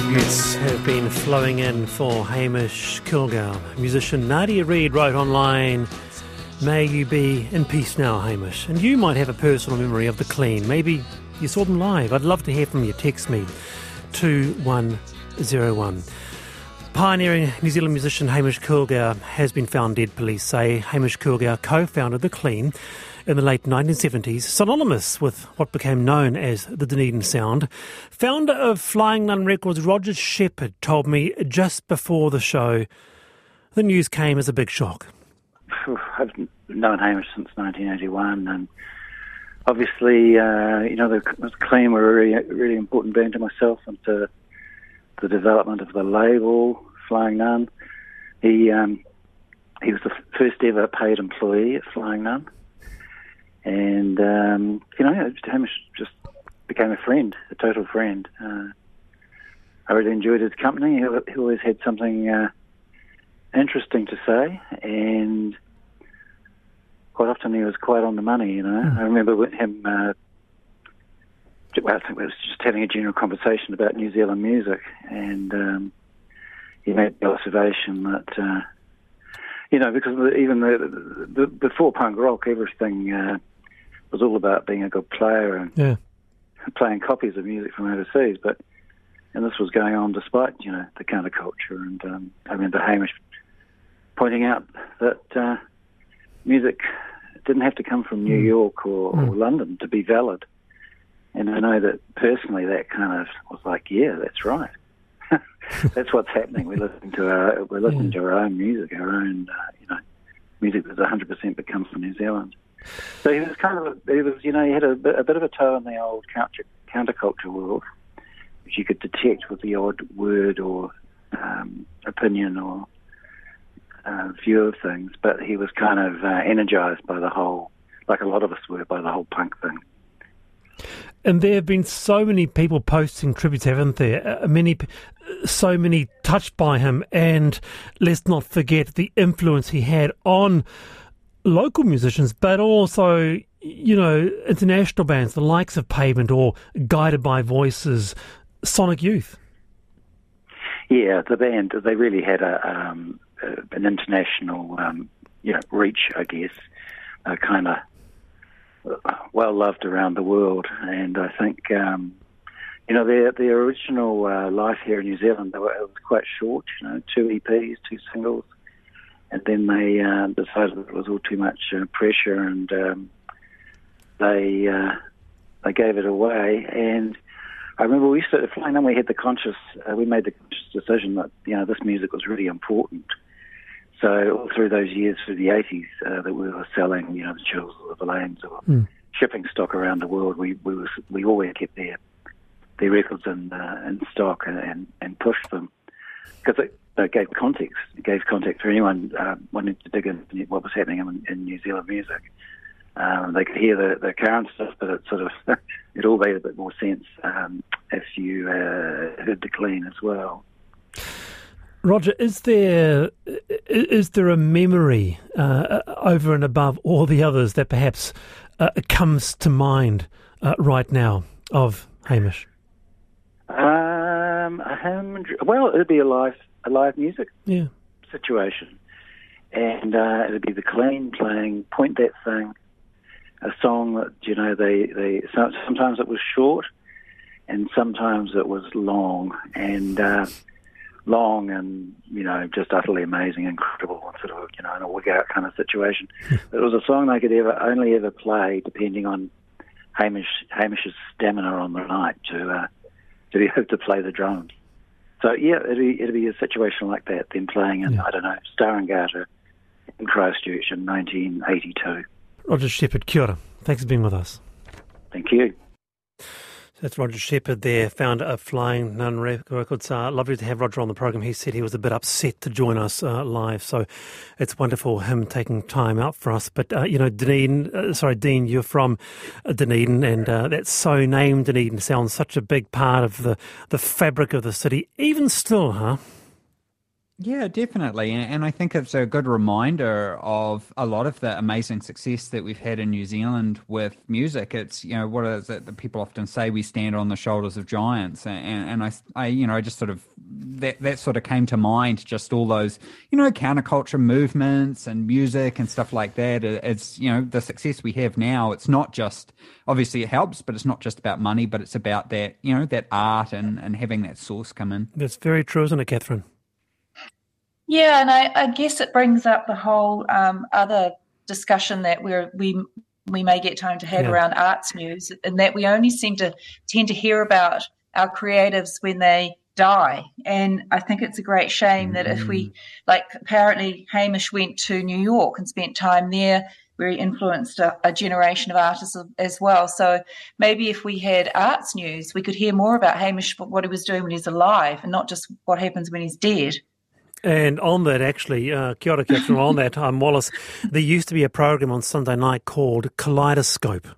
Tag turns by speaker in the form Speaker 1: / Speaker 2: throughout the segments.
Speaker 1: tributes have been flowing in for Hamish Kilgour. Musician Nadia Reid wrote online, May you be in peace now, Hamish. And you might have a personal memory of the Clean. Maybe you saw them live. I'd love to hear from you. Text me 2101. Pioneering New Zealand musician Hamish Kilgour has been found dead, police say. Hamish Kilgour co founded The Clean in the late 1970s, synonymous with what became known as the Dunedin Sound. Founder of Flying Nun Records, Roger Shepherd, told me just before the show the news came as a big shock.
Speaker 2: I've known Hamish since 1981, and obviously, uh, you know, the, the Clean were a really, really important band to myself and to the development of the label, Flying Nun. He um, he was the first ever paid employee at Flying Nun and um, you know, Hamish just became a friend, a total friend. Uh, I really enjoyed his company. He, he always had something uh, interesting to say, and quite often he was quite on the money. You know, mm. I remember with him. Uh, well, I think we was just having a general conversation about New Zealand music, and um, he made the observation that uh, you know, because even the, the, before punk rock, everything uh, was all about being a good player and
Speaker 1: yeah.
Speaker 2: playing copies of music from overseas. But and this was going on despite you know the counterculture. And um, I remember Hamish pointing out that uh, music didn't have to come from New mm. York or, mm. or London to be valid. And I know that personally, that kind of was like, yeah, that's right. that's what's happening. We're listening to our we're listening yeah. to our own music, our own uh, you know music that's 100 percent that comes from New Zealand. So he was kind of, he was, you know, he had a, a bit of a toe in the old counter, counterculture world, which you could detect with the odd word or um, opinion or uh, view of things. But he was kind of uh, energized by the whole, like a lot of us were, by the whole punk thing.
Speaker 1: And there have been so many people posting tributes, haven't there? Uh, many, so many touched by him, and let's not forget the influence he had on local musicians, but also, you know, international bands, the likes of Pavement or Guided by Voices, Sonic Youth.
Speaker 2: Yeah, the band, they really had a, um, an international, um, you know, reach, I guess, uh, kind of well loved around the world. And I think, um, you know, their their original uh, life here in New Zealand, they were, it was quite short. You know, two EPs, two singles, and then they uh, decided that it was all too much uh, pressure, and um, they uh, they gave it away. And I remember we started flying, and we had the conscious, uh, we made the conscious decision that you know this music was really important. So all through those years, through the 80s, uh, that we were selling, you know, the Chills or the Lanes or mm. shipping stock around the world, we we was we always kept their their records in uh, in stock and, and, pushed them because it gave context. It gave context for anyone uh, wanting to dig into what was happening in, in New Zealand music. Um, they could hear the, the current stuff, but it sort of it all made a bit more sense um, if you uh, heard the clean as well.
Speaker 1: Roger, is there is there a memory uh, over and above all the others that perhaps uh, comes to mind uh, right now of Hamish?
Speaker 2: Um, well, it'd be a live a live music
Speaker 1: yeah.
Speaker 2: situation. And uh, it'd be the clean playing Point That Thing, a song that, you know, they, they sometimes it was short and sometimes it was long and uh, long and, you know, just utterly amazing, incredible, sort of, you know, in a wig out kind of situation. it was a song they could ever only ever play depending on Hamish Hamish's stamina on the night to uh, to be able to play the drums. So yeah, it'd be, it'd be a situation like that. Then playing in yeah. I don't know Star and Garter in Christchurch in 1982.
Speaker 1: Roger Shepherd, kia ora. Thanks for being with us.
Speaker 2: Thank you.
Speaker 1: That's Roger Shepherd there, founder of Flying Nun Records. Uh, lovely to have Roger on the program. He said he was a bit upset to join us uh, live, so it's wonderful him taking time out for us. But uh, you know, Dunedin, uh, sorry, Dean, you're from uh, Dunedin, and uh, that so named Dunedin sounds such a big part of the the fabric of the city. Even still, huh?
Speaker 3: Yeah, definitely. And I think it's a good reminder of a lot of the amazing success that we've had in New Zealand with music. It's, you know, what is it that people often say we stand on the shoulders of giants. And, and I, I, you know, I just sort of, that, that sort of came to mind, just all those, you know, counterculture movements and music and stuff like that. It's, you know, the success we have now, it's not just, obviously it helps, but it's not just about money, but it's about that, you know, that art and, and having that source come in.
Speaker 1: That's very true, isn't it, Kathryn?
Speaker 4: Yeah, and I, I guess it brings up the whole um, other discussion that we're, we we may get time to have yeah. around arts news, and that we only seem to tend to hear about our creatives when they die. And I think it's a great shame mm-hmm. that if we, mm. like, apparently Hamish went to New York and spent time there, where he influenced a, a generation of artists as well. So maybe if we had arts news, we could hear more about Hamish, what he was doing when he's alive, and not just what happens when he's dead.
Speaker 1: And on that, actually, uh, kia ora, on that, um, Wallace, there used to be a program on Sunday night called Kaleidoscope.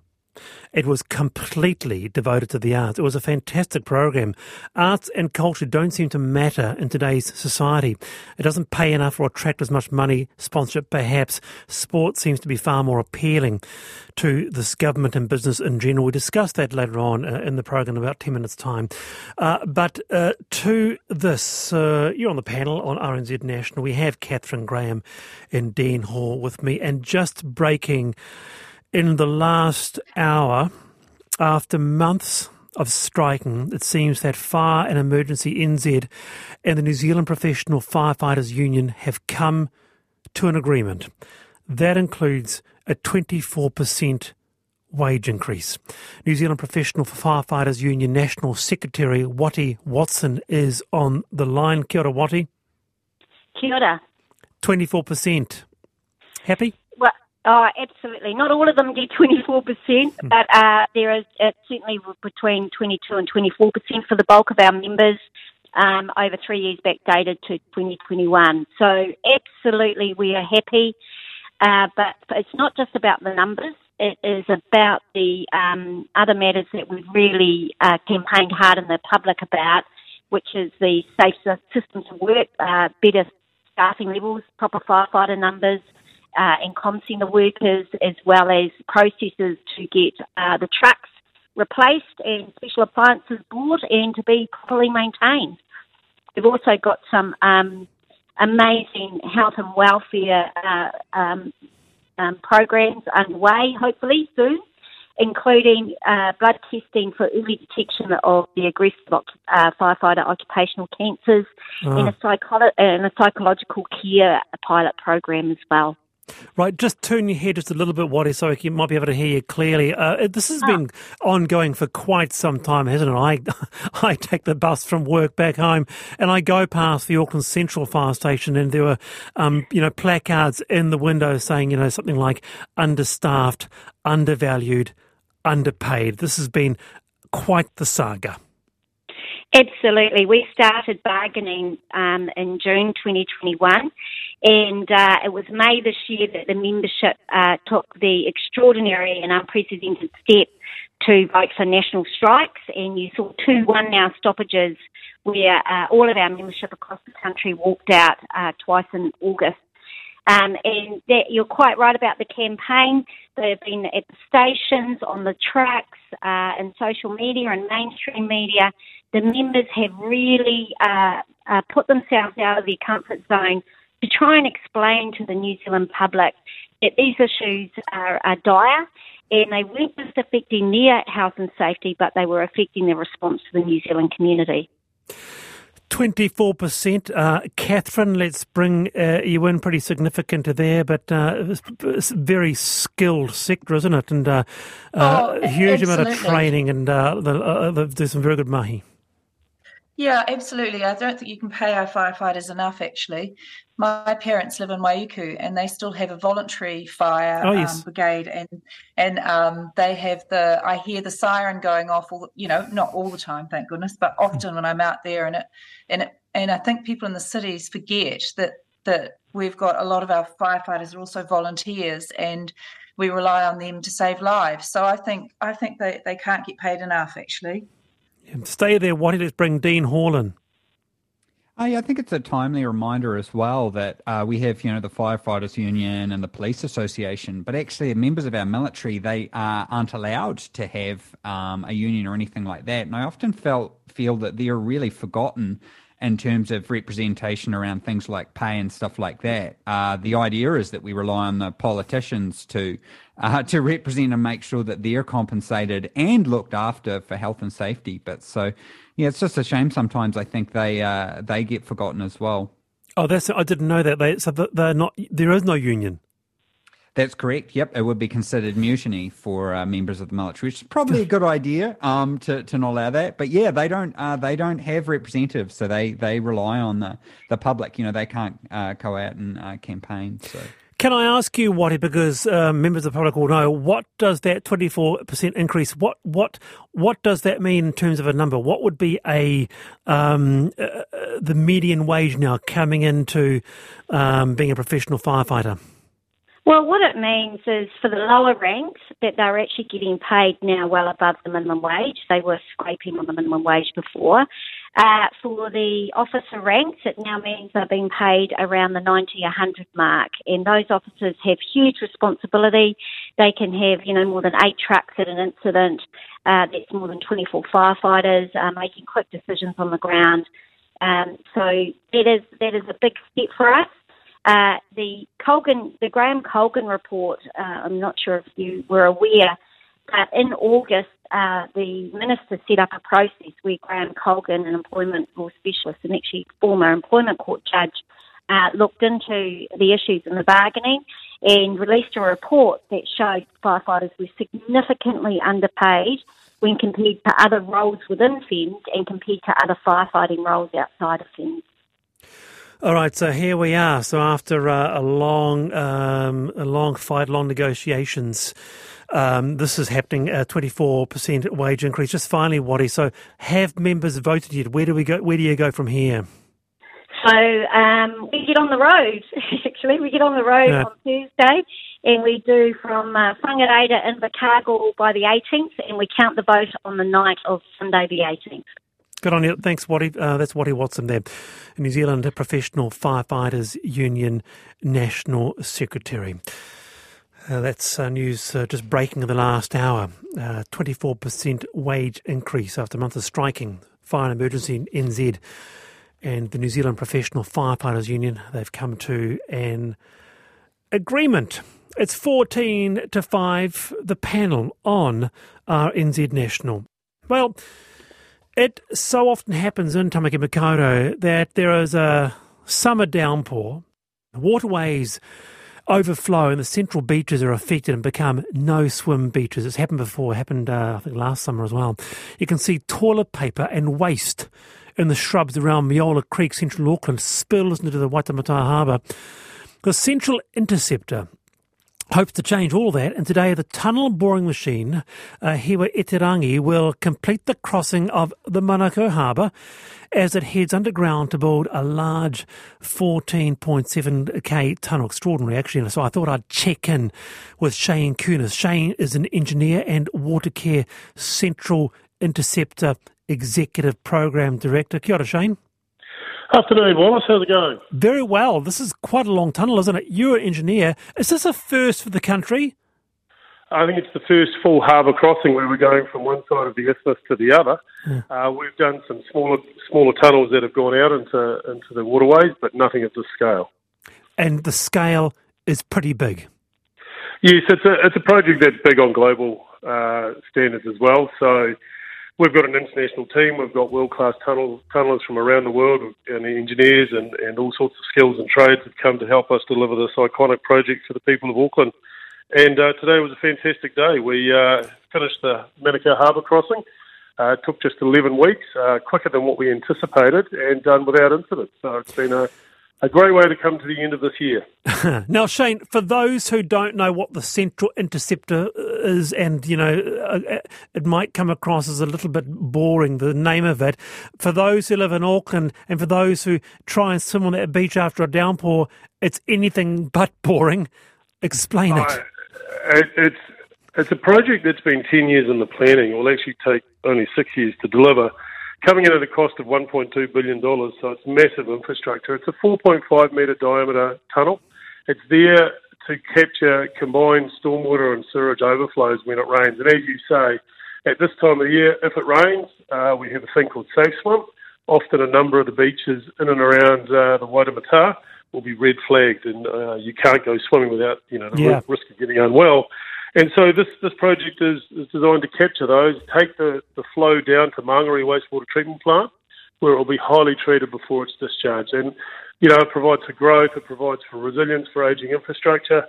Speaker 1: It was completely devoted to the arts. It was a fantastic program. Arts and culture don't seem to matter in today's society. It doesn't pay enough or attract as much money, sponsorship perhaps. Sport seems to be far more appealing to this government and business in general. We discussed that later on uh, in the program in about 10 minutes' time. Uh, but uh, to this, uh, you're on the panel on RNZ National. We have Kathryn Graham and Dean Hall with me, and just breaking in the last hour, after months of striking, it seems that Fire and Emergency NZ and the New Zealand Professional Firefighters Union have come to an agreement. That includes a 24% wage increase. New Zealand Professional Firefighters Union National Secretary Watty Watson is on the line. Kia ora, Watty.
Speaker 5: Kia ora.
Speaker 1: 24%. Happy?
Speaker 5: Oh, absolutely. Not all of them get 24%, hmm. but uh, there is uh, certainly between 22 and 24% for the bulk of our members um, over three years backdated to 2021. So absolutely we are happy, uh, but it's not just about the numbers. It is about the um, other matters that we've really uh, campaigned hard in the public about, which is the safe systems of work, uh, better staffing levels, proper firefighter numbers, uh, and com centre workers, as well as processes to get uh, the trucks replaced and special appliances bought and to be properly maintained. We've also got some um, amazing health and welfare uh, um, um, programs underway, hopefully soon, including uh, blood testing for early detection of the aggressive uh, firefighter occupational cancers and, a psycholo- and a psychological care pilot program as well.
Speaker 1: Right, just turn your head just a little bit, Watty, so you might be able to hear you clearly. Uh, this has been ongoing for quite some time, hasn't it? I, I take the bus from work back home, and I go past the Auckland Central Fire Station, and there were, um, you know, placards in the window saying, you know, something like understaffed, undervalued, underpaid. This has been quite the saga.
Speaker 5: Absolutely. We started bargaining um, in June 2021, and uh, it was May this year that the membership uh, took the extraordinary and unprecedented step to vote for national strikes, and you saw two one now stoppages where uh, all of our membership across the country walked out uh, twice in August. Um, and that, you're quite right about the campaign. They've been at the stations, on the tracks, uh, in social media and mainstream media. The members have really uh, put themselves out of their comfort zone to try and explain to the New Zealand public that these issues are, are dire and they weren't just affecting their health and safety, but they were affecting their response to the New Zealand community.
Speaker 1: 24%. Uh, Kathryn, let's bring uh, you in pretty significant there, but uh, it's very skilled sector, isn't it? And uh, uh, oh, a huge absolutely. amount of training, and uh, the, the, there's some very good mahi.
Speaker 4: Yeah, absolutely. I don't think you can pay our firefighters enough, actually. My parents live in Waiuku and they still have a voluntary fire oh, yes. um, brigade and and um, they have the I hear the siren going off all you know, not all the time, thank goodness, but often when I'm out there and it and it and I think people in the cities forget that that we've got a lot of our firefighters are also volunteers and we rely on them to save lives. So I think I think they, they can't get paid enough actually.
Speaker 1: Stay there, Watty. Let's bring Dean Hall in.
Speaker 3: Yeah, I think it's a timely reminder as well that uh, we have, you know, the firefighters union and the police association, but actually, members of our military they uh, aren't allowed to have um, a union or anything like that. And I often felt feel that they're really forgotten in terms of representation around things like pay and stuff like that. Uh, the idea is that we rely on the politicians to uh, to represent and make sure that they're compensated and looked after for health and safety. But so, yeah, it's just a shame sometimes. I think they uh, they get forgotten as well.
Speaker 1: Oh, that's I didn't know that. They so they're not. There is no union.
Speaker 3: That's correct. Yep, it would be considered mutiny for uh, members of the military, which is probably a good idea um, to to not allow that. But yeah, they don't uh, they don't have representatives, so they they rely on the the public. You know, they can't uh, go out and uh, campaign. So.
Speaker 1: Can I ask you, Watty, because uh, members of the public will know, what does that 24% increase, what what what does that mean in terms of a number? What would be a um, uh, the median wage now coming into um, being a professional firefighter?
Speaker 5: Well, what it means is for the lower ranks that they're actually getting paid now well above the minimum wage. They were scraping on the minimum wage before. Uh, for the officer ranks, it now means they're being paid around the 90, 100 mark. And those officers have huge responsibility. They can have, you know, more than eight trucks at an incident. Uh, that's more than 24 firefighters uh, making quick decisions on the ground. Um, so that is that is a big step for us. Uh, the Colgan, the Graham Colgan report, uh, I'm not sure if you were aware, but in August, uh, the minister set up a process where Graham Colgan, an employment law specialist and actually former employment court judge, uh, looked into the issues in the bargaining and released a report that showed firefighters were significantly underpaid when compared to other roles within FENZ and compared to other firefighting roles outside of FENZ.
Speaker 1: All right, so here we are. So after uh, a long, um, a long fight, long negotiations, um, this is happening. A twenty-four percent wage increase. Just finally, Watty. So have members voted yet? Where do we go? Where do you go from here?
Speaker 5: So um, we get on the road. Actually, we get on the road yeah. on Thursday, and we do from uh, Whangareda in Invercargill by the 18th, and we count the vote on the night of Sunday the 18th.
Speaker 1: Good on you. Thanks, Watty. Uh, that's Watty Watson there, New Zealand Professional Firefighters Union National Secretary. Uh, that's uh, news uh, just breaking in the last hour. 24% uh, wage increase after a month of striking. Fire and emergency NZ and the New Zealand Professional Firefighters Union, they've come to an agreement. It's 14 to 5, the panel on RNZ National. Well, it so often happens in Tamaki that there is a summer downpour, waterways overflow, and the central beaches are affected and become no swim beaches. It's happened before, it happened, uh, I think, last summer as well. You can see toilet paper and waste in the shrubs around Meola Creek, central Auckland, spills into the Waitemata Harbour. The Central Interceptor hopes to change all that. And today, the tunnel boring machine, uh, Hiwa-i-te-Rangi, will complete the crossing of the Manukau Harbour as it heads underground to build a large 14.7k tunnel. Extraordinary, actually. So I thought I'd check in with Shayne Cunis. Shane is an engineer and Watercare central interceptor executive program director. Kia ora, Shane.
Speaker 6: Afternoon, Wallace. How's it going?
Speaker 1: Very well. This is quite a long tunnel, isn't it? You're an engineer. Is this a first for the country?
Speaker 6: I think it's the first full harbour crossing where we're going from one side of the isthmus to the other. Yeah. Uh, we've done some smaller smaller tunnels that have gone out into into the waterways, but nothing of this scale.
Speaker 1: And the scale is pretty big.
Speaker 6: Yes, it's a it's a project that's big on global uh, standards as well. So we've got an international team. We've got world-class tunnel, tunnelers from around the world and engineers and, and all sorts of skills and trades have come to help us deliver this iconic project for the people of Auckland. And uh, today was a fantastic day. We uh, finished the Manukau Harbour crossing. Uh, it took just 11 weeks, uh, quicker than what we anticipated, and done without incident. So it's been a a great way to come to the end of this year.
Speaker 1: now, Shane, for those who don't know what the Central Interceptor is, and you know, uh, uh, it might come across as a little bit boring, the name of it. For those who live in Auckland, and for those who try and swim on that beach after a downpour, it's anything but boring. Explain it.
Speaker 6: it it's it's a project that's been ten years in the planning. It will actually take only six years to deliver coming in at a cost of $1.2 billion, so it's massive infrastructure. It's a 4.5 metre diameter tunnel. It's there to capture combined stormwater and sewage overflows when it rains. And as you say, at this time of year, if it rains, uh, we have a thing called Safe Swim. Often a number of the beaches in and around uh, the Waitemata will be red flagged, and uh, you can't go swimming without you know the
Speaker 1: Yeah.
Speaker 6: risk of getting unwell. And so this, this project is, is designed to capture those, take the, the flow down to Mangere Wastewater Treatment Plant, where it will be highly treated before it's discharged. And, you know, it provides for growth, it provides for resilience for ageing infrastructure.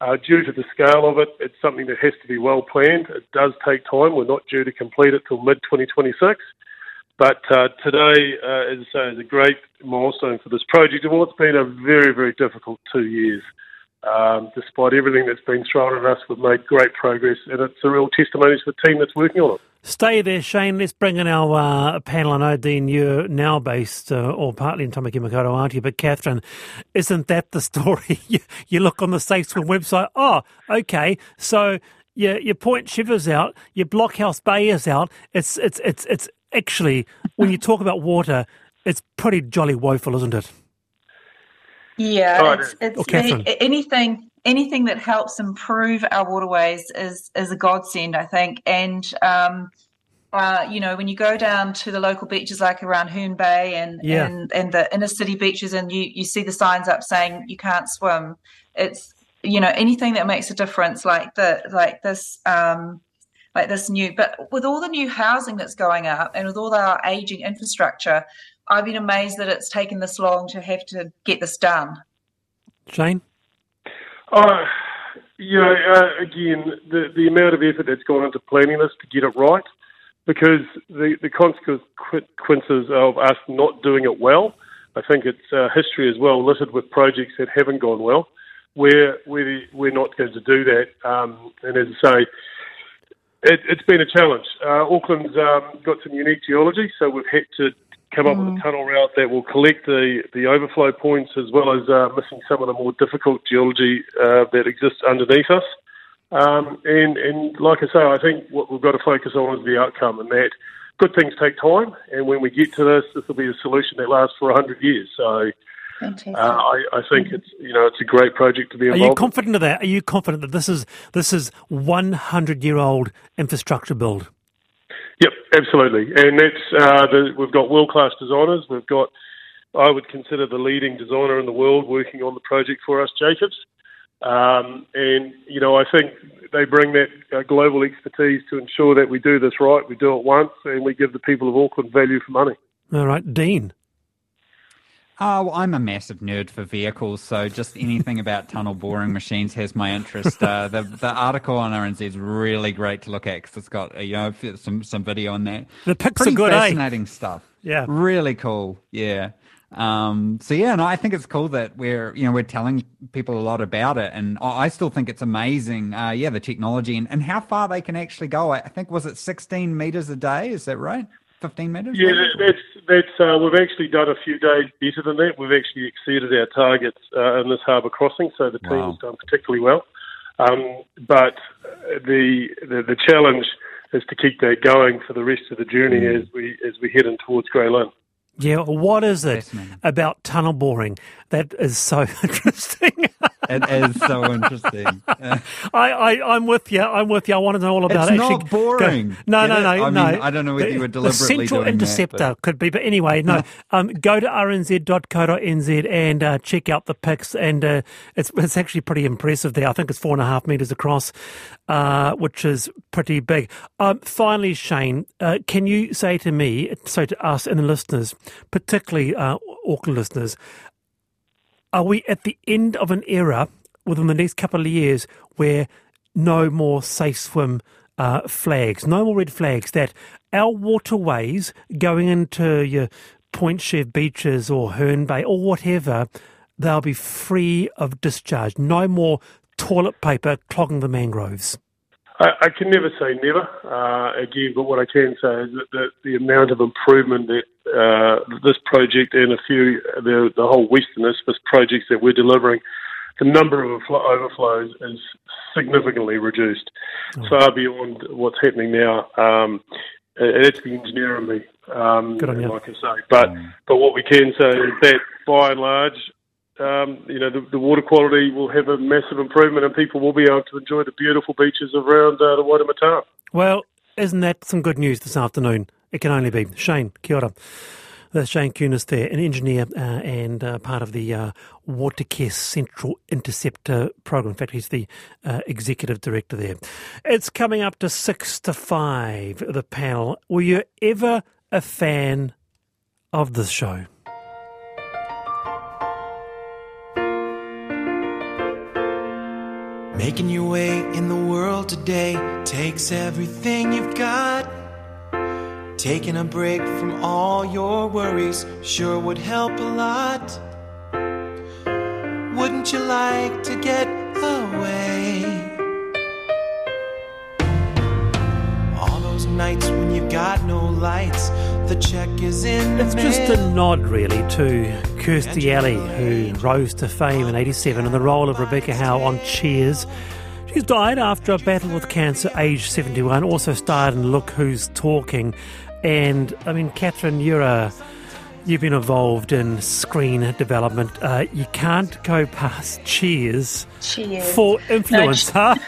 Speaker 6: Uh, due to the scale of it, it's something that has to be well planned. It does take time. We're not due to complete it till mid 2026. But uh, today, uh, as I say, is a great milestone for this project and what's been a very, very difficult two years. Um, despite everything that's been thrown at us, we've made great progress, and it's a real testimony to the team that's working on it.
Speaker 1: Stay there, Shane. Let's bring in our uh, panel. I know, Dean, you're now based uh, or partly in Tamaki Makaurau, aren't you? But, Kathryn, isn't that the story? you, you look on the Safe Swim website, oh, okay, so your, your Point Chev's out, your Blockhouse Bay is out. It's, it's, it's, it's actually, when you talk about water, it's pretty jolly woeful, isn't it?
Speaker 4: Yeah,
Speaker 6: Oh,
Speaker 4: it's, it's
Speaker 1: Oh, Kathryn.
Speaker 4: any, anything anything that helps improve our waterways is is a godsend, I think. And um, uh, you know, when you go down to the local beaches like around Herne Bay and
Speaker 1: Yeah.
Speaker 4: and, and the inner city beaches, and you you see the signs up saying you can't swim. It's you know anything that makes a difference, like the like this. Um, like this new, but with all the new housing that's going up and with all our aging infrastructure, I've been amazed that it's taken this long to have to get this done.
Speaker 1: Shane?
Speaker 6: Uh, you know, uh, again, the, the amount of effort that's gone into planning this to get it right, because the, the consequences of us not doing it well, I think it's uh, history as well, littered with projects that haven't gone well, where we're, we're not going to do that. Um, and as I say, it, it's been a challenge. Uh, Auckland's um, got some unique geology, so we've had to come up with a tunnel route that will collect the, the overflow points as well as uh, missing some of the more difficult geology uh, that exists underneath us. Um, and, and like I say, I think what we've got to focus on is the outcome and that good things take time. And when we get to this, this will be a solution that lasts for 100 years. So uh, I, I think it's, you know, it's a great project to be involved.
Speaker 1: Are
Speaker 6: involved
Speaker 1: you
Speaker 6: in.
Speaker 1: confident of that? Are you confident that this is this is 100 year old infrastructure build?
Speaker 6: Yep, absolutely. And that's uh, the, we've got world class designers. We've got, I would consider the leading designer in the world working on the project for us, Jacobs. Um, and you know, I think they bring that uh, global expertise to ensure that we do this right. We do it once, and we give the people of Auckland value for money.
Speaker 1: All right, Dean.
Speaker 3: Oh, well, I'm a massive nerd for vehicles, so just anything about tunnel boring machines has my interest. Uh, the the article on RNZ is really great to look at because it's got you know some some video on that.
Speaker 1: The pics are
Speaker 3: Pretty
Speaker 1: good, eh?
Speaker 3: fascinating stuff.
Speaker 1: Yeah.
Speaker 3: really cool. Yeah. Um, so yeah, no, I think it's cool that we're you know we're telling people a lot about it, and I still think it's amazing. Uh, yeah, the technology and, and how far they can actually go. I I think was it 16 meters a day? Is that right? 15 meters?
Speaker 6: Yeah,
Speaker 3: was it?
Speaker 6: that- that's that's. Uh, we've actually done a few days better than that. We've actually exceeded our targets uh, in this harbour crossing, so the team
Speaker 3: Wow.
Speaker 6: has done particularly well. Um, but uh, the, the the challenge is to keep that going for the rest of the journey
Speaker 3: Mm.
Speaker 6: as we as we head in towards Grey Lynn.
Speaker 1: Yeah, what is it about tunnel boring that is so interesting?
Speaker 3: It is so interesting.
Speaker 1: I, I, I'm with you. I'm with you. I want to know all about
Speaker 3: It's
Speaker 1: it.
Speaker 3: It's not
Speaker 1: Actually, go-
Speaker 3: boring.
Speaker 1: No, no, no,
Speaker 3: I mean,
Speaker 1: no.
Speaker 3: I don't know whether
Speaker 1: The-
Speaker 3: you were
Speaker 1: The
Speaker 3: deliberately
Speaker 1: Central
Speaker 3: doing that,
Speaker 1: Interceptor
Speaker 3: but-
Speaker 1: could be, but anyway, no. um, go to rnz.co.nz and uh, check out the pics, and uh, it's it's actually pretty impressive there. I think it's four and a half meters across, uh, which is pretty big. Um, finally, Shane, uh, can you say to me, so to us and the listeners, particularly uh, Auckland listeners, are we at the end of an era within the next couple of years where no more safe swim uh, flags, no more red flags, that our waterways going into your Point Chev beaches or Herne Bay or whatever, they'll be free of discharge. No more toilet paper clogging the mangroves.
Speaker 6: I, I can never say never uh, again, but what I can say is that the, the amount of improvement that uh, this project and a few the the whole Western Isthmus projects that we're delivering, the number of overflows is significantly reduced, far beyond what's happening now. Um, and it's the engineer in me. Um,
Speaker 1: Good on you.
Speaker 6: Like I say, but
Speaker 3: Mm.
Speaker 6: but what we can say is that by and large, um, you know, the, the water quality will have a massive improvement, and people will be able to enjoy the beautiful beaches around uh, the Waitemata.
Speaker 1: Well, isn't that some good news this afternoon? It can only be. Shane, kia ora. That's Shayne Cunis there, an engineer uh, and uh, part of the uh, Watercare Central Interceptor program. In fact, he's the uh, executive director there. It's coming up to six to five, the panel. Were you ever a fan of this show?
Speaker 7: Making your way in the world today takes everything you've got. Taking a break from all your worries sure would help a lot. Wouldn't you like to get away? All those nights when you've got no lights, the check is in the
Speaker 1: It's
Speaker 7: mail.
Speaker 1: just a nod, really, to Kirstie Alley, who rose to fame in 87 in the role of Rebecca Howe on Cheers. She's died after a battle with cancer, aged 71. Also starred in Look Who's Talking. And, I mean, Kathryn, you're a, you've been involved in screen development. Uh, you can't go past Cheers
Speaker 4: Cheers.
Speaker 1: for influence, huh?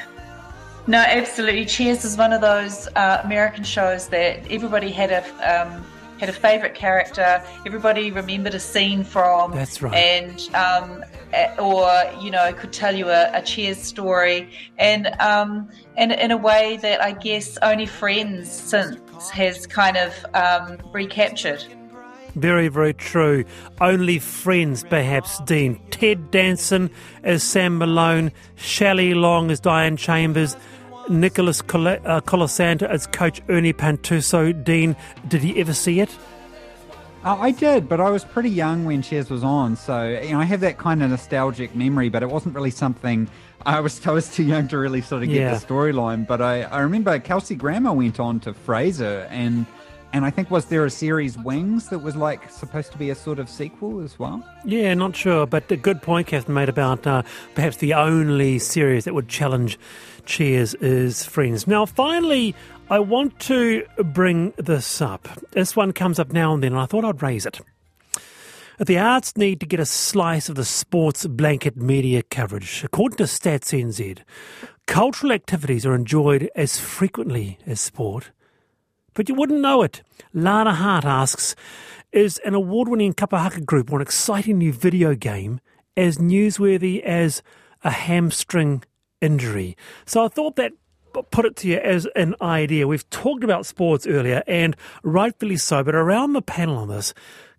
Speaker 4: No, absolutely. Cheers is one of those uh, American shows that everybody had a um, had a favourite character. Everybody remembered a scene from.
Speaker 1: That's right.
Speaker 4: And um, or you know could tell you a, a Cheers story, and um, and in a way that I guess only Friends since has kind of um, recaptured.
Speaker 1: Very, very true. Only friends, perhaps, Dean. Ted Danson as Sam Malone, Shelley Long as Diane Chambers, Nicholas Col- uh, Colasanto as Coach Ernie Pantuso. Dean, did you ever see it?
Speaker 3: Uh, I did, but I was pretty young when Cheers was on, so you know I have that kind of nostalgic memory. But it wasn't really something I was. I was too young to really sort of get
Speaker 1: Yeah.
Speaker 3: the storyline. But I, I remember Kelsey Grammer went on to Frasier, and and I think was there a series Wings that was like supposed to be a sort of sequel as well.
Speaker 1: Yeah, not sure, but a good point Kathryn made about uh, perhaps the only series that would challenge Cheers is Friends. Now, finally, I want to bring this up. This one comes up now and then, and I thought I'd raise it. The arts need to get a slice of the sports blanket media coverage. According to Stats NZ, cultural activities are enjoyed as frequently as sport. But you wouldn't know it. Lana Hart asks Is an award winning kapa haka group or an exciting new video game as newsworthy as a hamstring injury? So I thought that put it to you as an idea. We've talked about sports earlier, and rightfully so, but around the panel on this,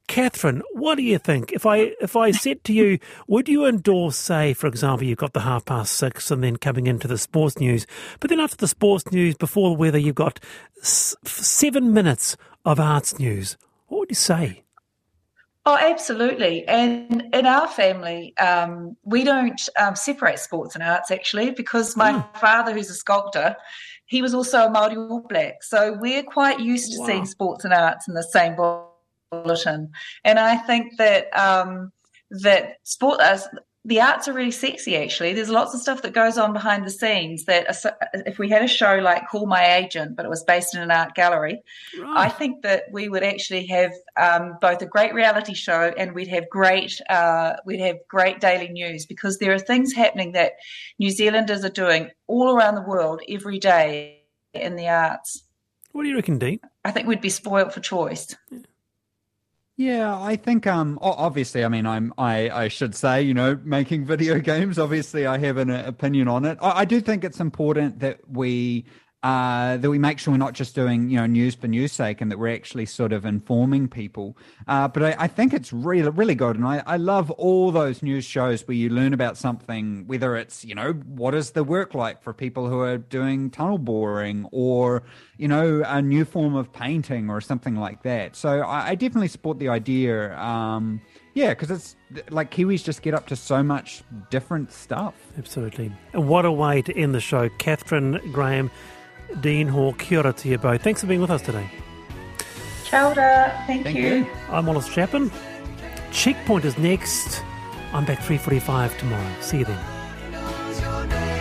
Speaker 1: Kathryn, what do you think? If I if I said to you, would you endorse, say, for example, you've got the half past six, and then coming into the sports news, but then after the sports news, before the weather, you've got seven minutes of arts news. What would you say?
Speaker 4: Oh, absolutely. And in our family, um, we don't um, separate sports and arts actually, because my father, who's a sculptor, he was also a Māori All Black. So we're quite used to
Speaker 1: Wow.
Speaker 4: seeing sports and arts in the same bulletin. And I think that um, that sport, uh, the arts are really sexy. Actually, there's lots of stuff that goes on behind the scenes. That if we had a show like Call My Agent, but it was based in an art gallery, I think that we would actually have um, both a great reality show and we'd have great uh, we'd have great daily news because there are things happening that New Zealanders are doing all around the world every day in the arts.
Speaker 1: What do you reckon, Dean?
Speaker 4: I think we'd be spoilt for choice.
Speaker 3: Yeah, I think um obviously I mean I'm I I should say, you know, making video games, obviously I have an uh, opinion on it. I, I do think it's important that we uh, that we make sure we're not just doing you know news for news sake and that we're actually sort of informing people. Uh, but I, I think it's really really good, and I, I love all those news shows where you learn about something, whether it's you know what is the work like for people who are doing tunnel boring, or you know a new form of painting or something like that. So I, I definitely support the idea. Um, yeah, because it's like Kiwis just get up to so much different stuff.
Speaker 1: Absolutely. What a way to end the show. Kathryn Graham, Dean Hall. Kia ora to you both. Thanks for being with us today.
Speaker 4: Kia ora. Thank,
Speaker 3: Thank
Speaker 4: you.
Speaker 3: you.
Speaker 1: I'm Wallace Chapman. Checkpoint is next. I'm back 3.45 tomorrow. See you then.